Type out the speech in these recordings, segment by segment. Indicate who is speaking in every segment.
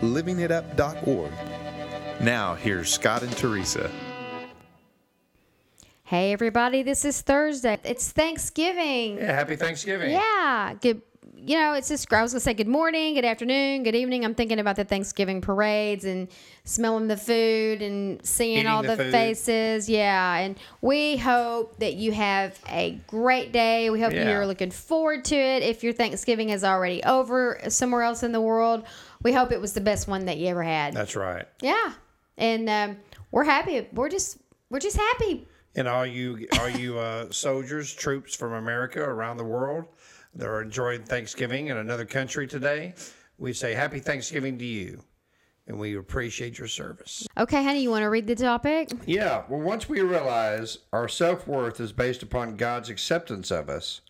Speaker 1: livingitup.org. Now, here's Scott and Teresa.
Speaker 2: Hey everybody, this is Thursday. It's Thanksgiving.
Speaker 3: Yeah, happy Thanksgiving.
Speaker 2: Yeah, good. You know, it's just I was gonna say good morning, good afternoon, good evening. I'm thinking about the Thanksgiving parades and smelling the food and seeing
Speaker 3: Eating
Speaker 2: all
Speaker 3: the
Speaker 2: the, faces. Yeah, and we hope that you have a great day. We hope
Speaker 3: Yeah.
Speaker 2: you're looking forward to it. If your Thanksgiving is already over somewhere else in the world, we hope it was the best one that you ever had.
Speaker 3: That's right.
Speaker 2: yeah, and um, we're happy. We're just we're just happy.
Speaker 3: And all you all you uh, soldiers, troops from America around the world that are enjoying Thanksgiving in another country today, we say happy Thanksgiving to you. And we appreciate your service.
Speaker 2: Okay, honey, you want to read the topic?
Speaker 3: Yeah, well, once we realize our self worth is based upon God's acceptance of us,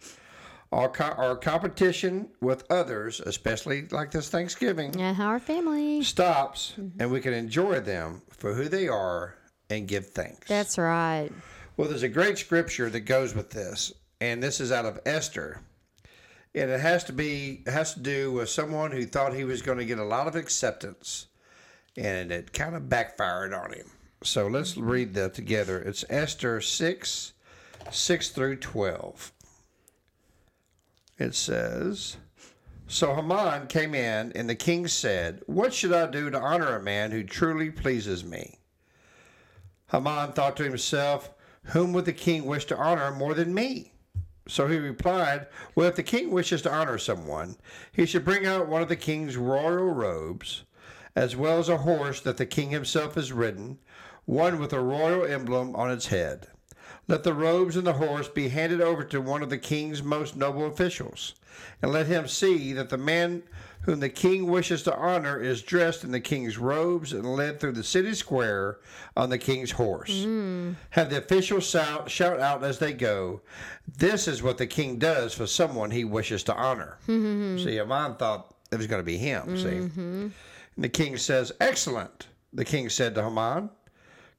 Speaker 3: our, co- our competition with others, especially like this Thanksgiving,
Speaker 2: Yeah, our family.
Speaker 3: stops mm-hmm. and we can enjoy them for who they are and give thanks.
Speaker 2: That's right.
Speaker 3: Well, there's a great scripture that goes with this, and this is out of Esther. And it has to be it has to do with someone who thought he was going to get a lot of acceptance, and it kind of backfired on him. So let's mm-hmm. read that together. It's Esther six, six through twelve. It says. So Haman came in, and the king said, What should I do to honor a man who truly pleases me? Haman thought to himself, Whom would the king wish to honor more than me? So he replied, Well, if the king wishes to honor someone, he should bring out one of the king's royal robes, as well as a horse that the king himself has ridden, one with a royal emblem on its head. Let the robes and the horse be handed over to one of the king's most noble officials, and let him see that the man whom the king wishes to honor is dressed in the king's robes and led through the city square on the king's horse. Hmm. Have the officials shout, shout out as they go, This is what the king does for someone he wishes to honor. Hmm. See, Haman thought it was going to be him, see. Mm-hmm. And the king says, Excellent, the king said to Haman.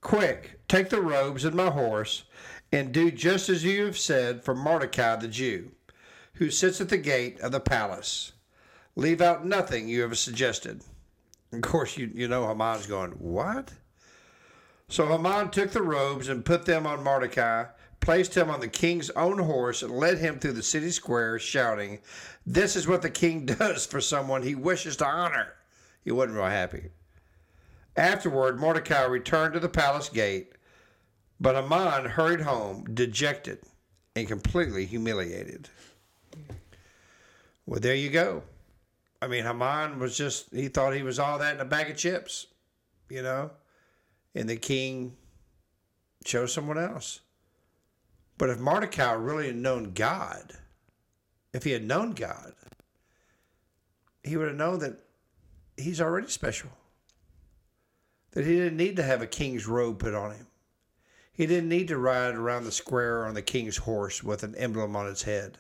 Speaker 3: Quick, take the robes and my horse, and do just as you have said for Mordecai the Jew, who sits at the gate of the palace. Leave out nothing you have suggested. Of course, you, you know Haman's going, What? So Haman took the robes and put them on Mordecai, placed him on the king's own horse, and led him through the city square, shouting, This is what the king does for someone he wishes to honor. He wasn't real happy. Afterward, Mordecai returned to the palace gate, but Haman hurried home, dejected and completely humiliated. Well, there you go. I mean, Haman was just, he thought he was all that in a bag of chips, you know? And the king chose someone else. But if Mordecai really had known God, if he had known God, he would have known that he's already special. That he didn't need to have a king's robe put on him. He didn't need to ride around the square on the king's horse with an emblem on its head.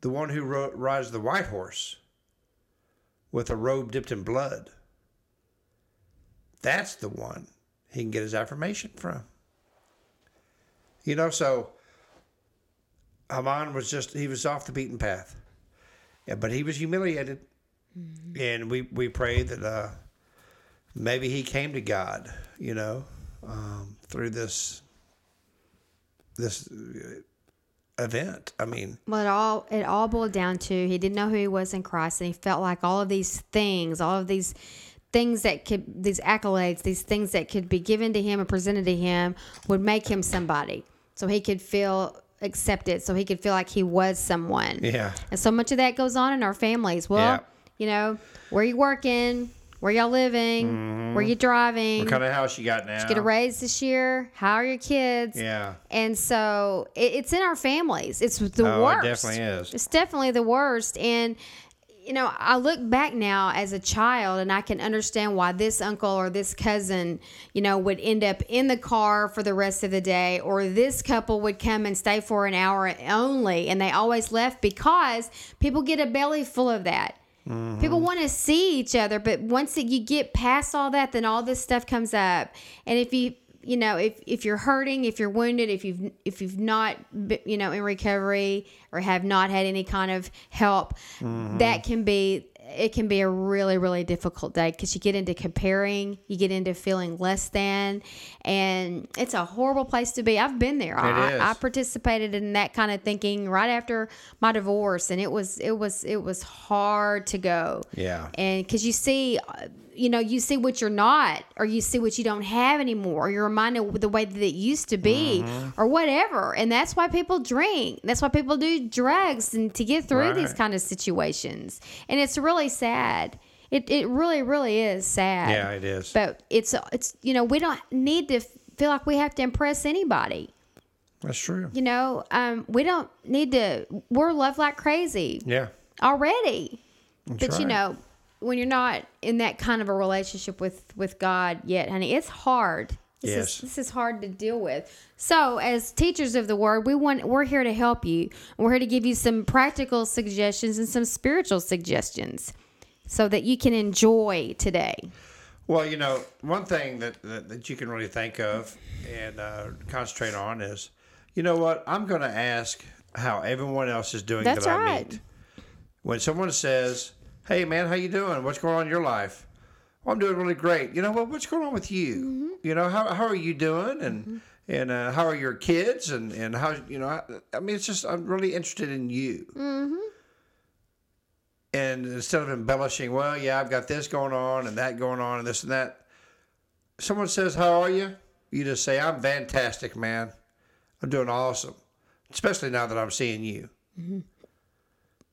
Speaker 3: The one who ro- rides the white horse with a robe dipped in blood. That's the one he can get his affirmation from. You know, so Haman was just, he was off the beaten path. Yeah, but he was humiliated. And we, we pray that uh, maybe he came to God, you know, um, through this this uh, event. I mean,
Speaker 2: Well, it all it all boiled down to he didn't know who he was in Christ, and he felt like all of these things, all of these things that could, these accolades, these things that could be given to him and presented to him, would make him somebody, so he could feel accepted, so he could feel like he was someone.
Speaker 3: yeah.
Speaker 2: And so much of that goes on in our families. Well,
Speaker 3: Yeah.
Speaker 2: you know, where you working, where y'all living, where mm-hmm. you driving,
Speaker 3: What kind of house you got now?
Speaker 2: You get a raise this year, how are your kids?
Speaker 3: Yeah.
Speaker 2: And so it, it's in our families. It's the
Speaker 3: Oh, it
Speaker 2: worst.
Speaker 3: definitely is.
Speaker 2: It's definitely the worst. And you know, I look back now as a child and I can understand why this uncle or this cousin, you know, would end up in the car for the rest of the day, or this couple would come and stay for an hour only, and they always left because people get a belly full of that. Mm-hmm. People want to see each other, but once you get past all that, then all this stuff comes up. And if you, you know, if if you're hurting, if you're wounded, if you've if you've not, you know, in recovery or have not had any kind of help, mm-hmm. that can be it can be a really really difficult day because you get into comparing, you get into feeling less than, and it's a horrible place to be. I've been there. I. I participated in that kind of thinking right after my divorce, and it was it was it was hard to go
Speaker 3: Yeah.
Speaker 2: and because you see you know you see what you're not or you see what you don't have anymore or you're reminded of the way that it used to be
Speaker 3: Mm-hmm.
Speaker 2: or whatever and that's why people drink that's why people do drugs and to get through these kind of situations and it's really sad it, it really really is sad
Speaker 3: Yeah, it is.
Speaker 2: but it's it's you know we don't need to feel like we have to impress anybody
Speaker 3: That's true.
Speaker 2: you know um we don't need to we're loved like crazy
Speaker 3: Yeah.
Speaker 2: already. that's but you know, when you're not in that kind of a relationship with with God yet, honey, it's hard. This
Speaker 3: Yes.
Speaker 2: is this is hard to deal with. So, as teachers of the word, we want we're here to help you. We're here to give you some practical suggestions and some spiritual suggestions so that you can enjoy today.
Speaker 3: Well, you know, one thing that, that, that you can really think of and uh, concentrate on is, you know what? I'm going to ask how everyone else is doing
Speaker 2: That's
Speaker 3: that I
Speaker 2: right.
Speaker 3: meet. When someone says, "Hey, man, how you doing? What's going on in your life?" Well, I'm doing really great. You know what? What's going on with you?
Speaker 2: Mm-hmm.
Speaker 3: You know, how, how are you doing? And and uh, how are your kids? And and how you know? I, I mean, it's just I'm really interested in you.
Speaker 2: Mm-hmm.
Speaker 3: And instead of embellishing, well, yeah, I've got this going on and that going on and this and that. Someone says, "How are you?" You just say, "I'm fantastic, man. I'm doing awesome." Especially now that I'm seeing you.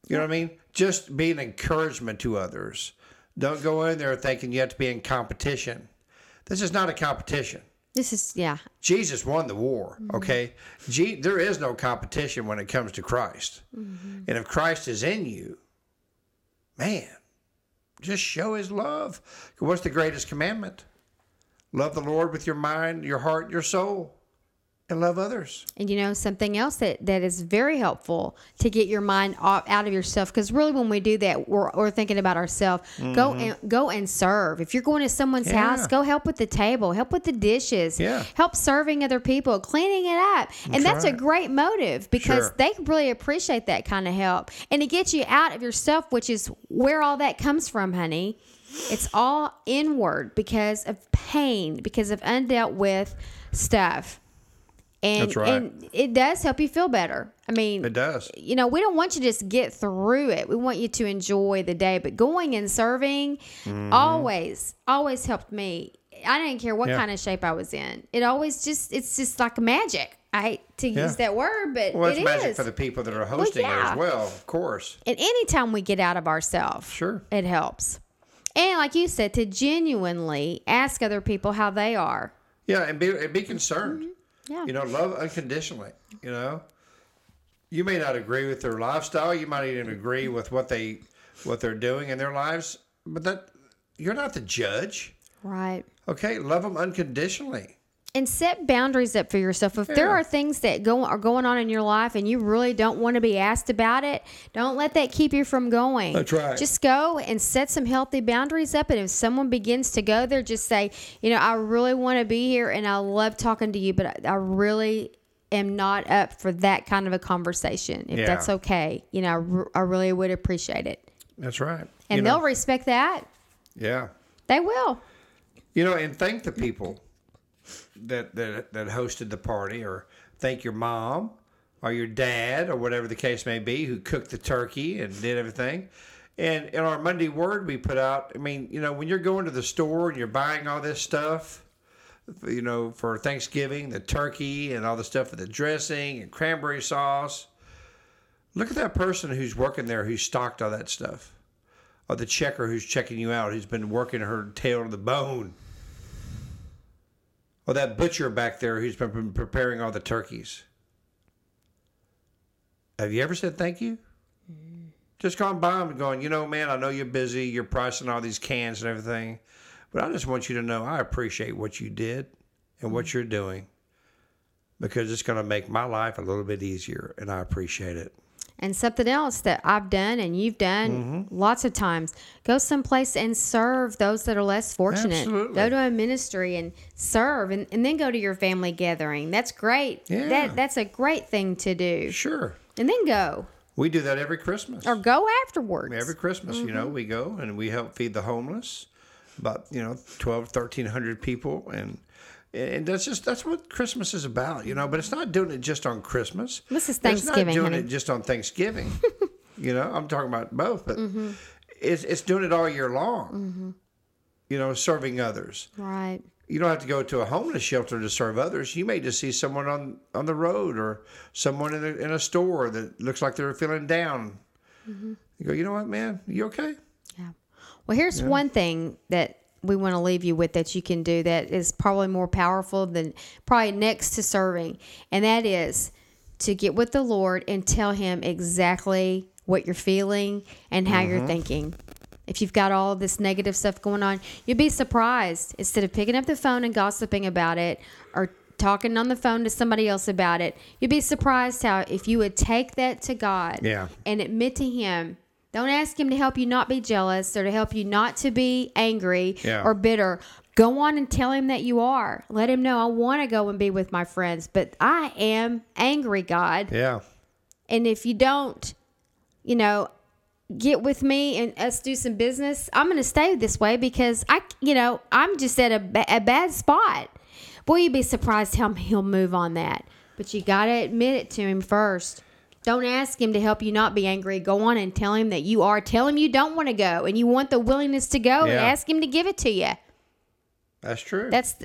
Speaker 2: Mm-hmm.
Speaker 3: You know what I mean? Just be an encouragement to others. Don't go in there thinking you have to be in competition. This is not a competition.
Speaker 2: This is yeah.
Speaker 3: Jesus won the war,
Speaker 2: Mm-hmm.
Speaker 3: okay? G- there is no competition when it comes to Christ.
Speaker 2: Mm-hmm.
Speaker 3: And if Christ is in you, man, just show his love. What's the greatest commandment? Love the Lord with your mind, your heart, your soul, and love others.
Speaker 2: And you know something else that, that is very helpful to get your mind off, out of yourself because really when we do that we're, we're thinking about ourselves. Go and go and serve. If you're going to someone's
Speaker 3: Mm-hmm. Yeah.
Speaker 2: house, go help with the table, help with the dishes,
Speaker 3: Yeah.
Speaker 2: help serving other people, cleaning it up, and that's a
Speaker 3: right.
Speaker 2: great motive because
Speaker 3: Sure.
Speaker 2: they really appreciate that kind of help, and it gets you out of yourself, which is where all that comes from, honey. It's all inward because of pain, because of undealt with stuff. And,
Speaker 3: right.
Speaker 2: and it does help you feel better. I mean,
Speaker 3: It does.
Speaker 2: you know, we don't want you to just get through it. We want you to enjoy the day. But going and serving
Speaker 3: Mm-hmm.
Speaker 2: always, always helped me. I didn't care what
Speaker 3: Yeah.
Speaker 2: kind of shape I was in. It always just, it's just like magic. I hate to
Speaker 3: Yeah.
Speaker 2: use that word, but
Speaker 3: Well, it's
Speaker 2: it
Speaker 3: magic
Speaker 2: is.
Speaker 3: for the people that are hosting it
Speaker 2: yeah.
Speaker 3: as well, of course.
Speaker 2: and anytime we get out of ourselves,
Speaker 3: Sure.
Speaker 2: it helps. And like you said, to genuinely ask other people how they are.
Speaker 3: Yeah, and be and be concerned.
Speaker 2: Mm-hmm. Yeah.
Speaker 3: You know, love unconditionally. You know, you may not agree with their lifestyle. You might even agree with what they what they're doing in their lives, but that you're not the judge.
Speaker 2: Right.
Speaker 3: Okay, love them unconditionally.
Speaker 2: And set boundaries up for yourself. If there are things that go are going on in your life and you really don't want to be asked about it, don't let that keep you from going.
Speaker 3: That's right.
Speaker 2: Just go and set some healthy boundaries up. And if someone begins to go there, just say, you know, I really want to be here and I love talking to you, but I, I really am not up for that kind of a conversation. If
Speaker 3: Yeah.
Speaker 2: that's okay, you know, I, re- I really would appreciate it.
Speaker 3: That's right.
Speaker 2: And
Speaker 3: You
Speaker 2: they'll
Speaker 3: know,
Speaker 2: respect that.
Speaker 3: yeah.
Speaker 2: They will.
Speaker 3: You know, and thank the people that, that that hosted the party, or thank your mom or your dad or whatever the case may be, who cooked the turkey and did everything. And in our Monday word we put out, I mean, you know, when you're going to the store and you're buying all this stuff, you know, for Thanksgiving, the turkey and all the stuff for the dressing and cranberry sauce. Look at that person who's working there who's stocked all that stuff. Or the checker who's checking you out, who's been working her tail to the bone. Or that butcher back there who's been preparing all the turkeys. Have you ever said thank you? Mm. Just gone by them and going, you know, man, I know you're busy. You're pricing all these cans and everything. But I just want you to know I appreciate what you did and what mm. you're doing because it's going to make my life a little bit easier and I appreciate it.
Speaker 2: And something else that I've done and you've done
Speaker 3: Mm-hmm.
Speaker 2: lots of times, go someplace and serve those that are less fortunate.
Speaker 3: Absolutely.
Speaker 2: Go to a ministry and serve and, and then go to your family gathering. That's great.
Speaker 3: Yeah.
Speaker 2: That that's a great thing to do.
Speaker 3: Sure.
Speaker 2: And then go.
Speaker 3: We do that every Christmas.
Speaker 2: Or go afterwards.
Speaker 3: Every Christmas, you know, we go and we help feed the homeless, about you know, 12, 1300 people, and and that's just that's what Christmas is about, you know. But it's not doing it just on Christmas.
Speaker 2: This is Thanksgiving.
Speaker 3: It's not doing
Speaker 2: honey.
Speaker 3: it just on Thanksgiving. you know, I'm talking about both, but
Speaker 2: Mm-hmm.
Speaker 3: it's it's doing it all year long. You know, serving others.
Speaker 2: Right.
Speaker 3: You don't have to go to a homeless shelter to serve others. You may just see someone on, on the road or someone in a, in a store that looks like they're feeling down.
Speaker 2: Mm-hmm.
Speaker 3: You go, you know what, man? You okay?
Speaker 2: Yeah. Well, here's one thing that we want to leave you with that you can do that is probably more powerful than probably next to serving, and that is to get with the Lord and tell Him exactly what you're feeling and how you're mm-hmm. thinking. If you've got all this negative stuff going on, you'd be surprised. Instead of picking up the phone and gossiping about it or talking on the phone to somebody else about it, you'd be surprised how if you would take that to God
Speaker 3: Yeah.
Speaker 2: and admit to him don't ask him to help you not be jealous or to help you not to be angry
Speaker 3: Yeah.
Speaker 2: or bitter. Go on and tell him that you are. Let him know i want to go and be with my friends but i am angry god.
Speaker 3: Yeah.
Speaker 2: and if you don't you know get with me and us do some business i'm going to stay this way because i you know i'm just at a, a bad spot. Boy you'd be surprised how he'll move on that. But you got to admit it to him first don't ask him to help you not be angry go on and tell him that you are tell him you don't want to go and you want the willingness to go and ask him to give it to you
Speaker 3: That's true.
Speaker 2: that's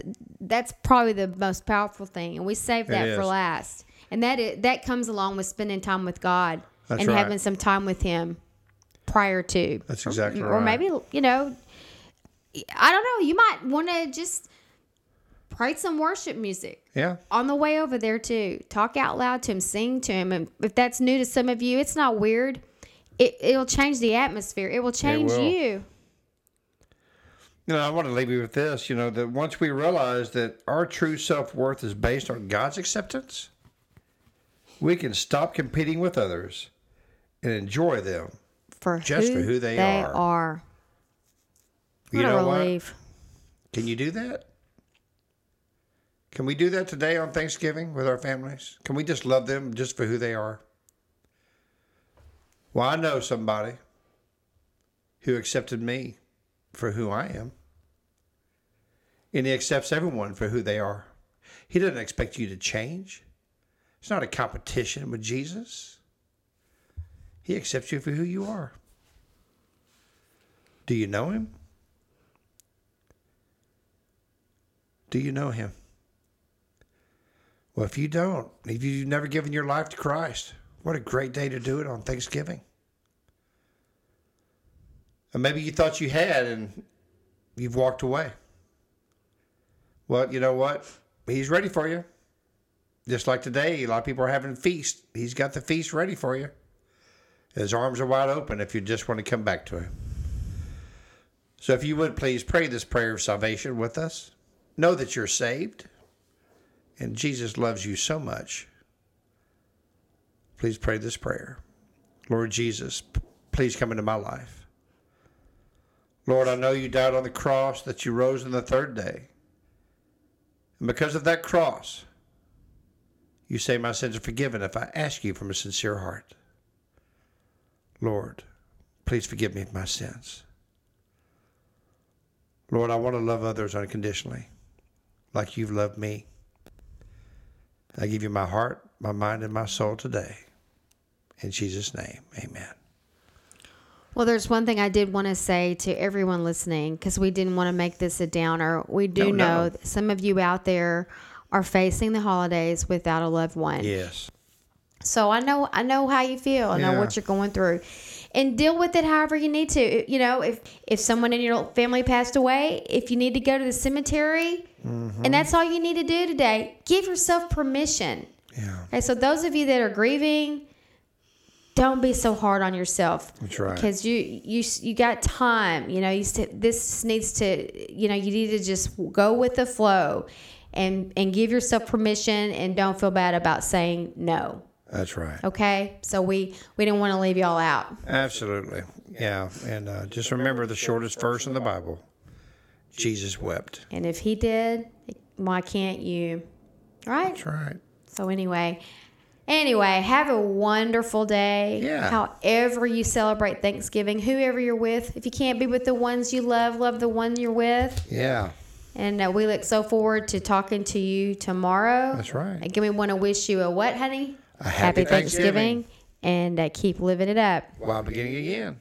Speaker 2: that's probably the most powerful thing, and we save that for last. And that is, that comes along with spending time with God
Speaker 3: That's
Speaker 2: and
Speaker 3: right.
Speaker 2: having some time with Him prior to.
Speaker 3: That's exactly
Speaker 2: or
Speaker 3: right.
Speaker 2: Or maybe you know, I don't know. You might want to just pray some worship music
Speaker 3: yeah.
Speaker 2: on the way over there too. Talk out loud to Him, sing to Him, and if that's new to some of you, it's not weird. It it'll change the atmosphere. It will change
Speaker 3: will.
Speaker 2: you.
Speaker 3: You know, I want to leave you with this. You know, that once we realize that our true self worth is based on God's acceptance, we can stop competing with others and enjoy them.
Speaker 2: For
Speaker 3: Just for who they
Speaker 2: they
Speaker 3: are.
Speaker 2: are.
Speaker 3: You know
Speaker 2: a
Speaker 3: what? Can you do that? Can we do that today on Thanksgiving with our families? Can we just love them just for who they are? Well, I know somebody who accepted me for who I am. And he accepts everyone for who they are. He doesn't expect you to change. It's not a competition with Jesus. He accepts you for who you are. Do you know him? Do you know him? Well, if you don't, if you've never given your life to Christ, what a great day to do it on Thanksgiving. And maybe you thought you had and you've walked away. Well, you know what? He's ready for you. Just like today, a lot of people are having a feast. He's got the feast ready for you. His arms are wide open if you just want to come back to him. So if you would please pray this prayer of salvation with us. Know that you're saved and Jesus loves you so much. Please pray this prayer. Lord Jesus, please come into my life. Lord, I know you died on the cross, that you rose on the third day. And because of that cross, you say my sins are forgiven if I ask you from a sincere heart. Lord, please forgive me of my sins. Lord, I want to love others unconditionally, like you've loved me. I give you my heart, my mind, and my soul today. In Jesus' name, amen.
Speaker 2: Well, there's one thing I did want to say to everyone listening because we didn't want to make this a downer. We do
Speaker 3: No, no.
Speaker 2: know that some of you out there are facing the holidays without a loved one.
Speaker 3: Yes.
Speaker 2: So I know I know how you feel. I know what you're going through. And deal with it however you need to. You know, if if someone in your family passed away, if you need to go to the cemetery,
Speaker 3: Mm-hmm.
Speaker 2: and that's all you need to do today, give yourself permission.
Speaker 3: Yeah.
Speaker 2: Okay, so those of you that are grieving, don't be so hard on yourself.
Speaker 3: That's right.
Speaker 2: Because you you you got time. You know, you st- this needs to. You know, you need to just go with the flow, and and give yourself permission, and don't feel bad about saying no.
Speaker 3: That's right.
Speaker 2: Okay, so we we didn't want to leave y'all out.
Speaker 3: Absolutely. Yeah. And uh, just remember the shortest verse in the Bible Jesus wept.
Speaker 2: And if he did, why can't you? Right?
Speaker 3: That's right.
Speaker 2: So anyway, anyway, have a wonderful day.
Speaker 3: Yeah.
Speaker 2: However you celebrate Thanksgiving, whoever you're with. If you can't be with the ones you love, love the one you're with.
Speaker 3: Yeah.
Speaker 2: And uh, we look so forward to talking to you tomorrow.
Speaker 3: That's right.
Speaker 2: Again, we want to wish you a what, honey?
Speaker 3: A happy Thanksgiving.
Speaker 2: and uh, keep living it up.
Speaker 3: While beginning again.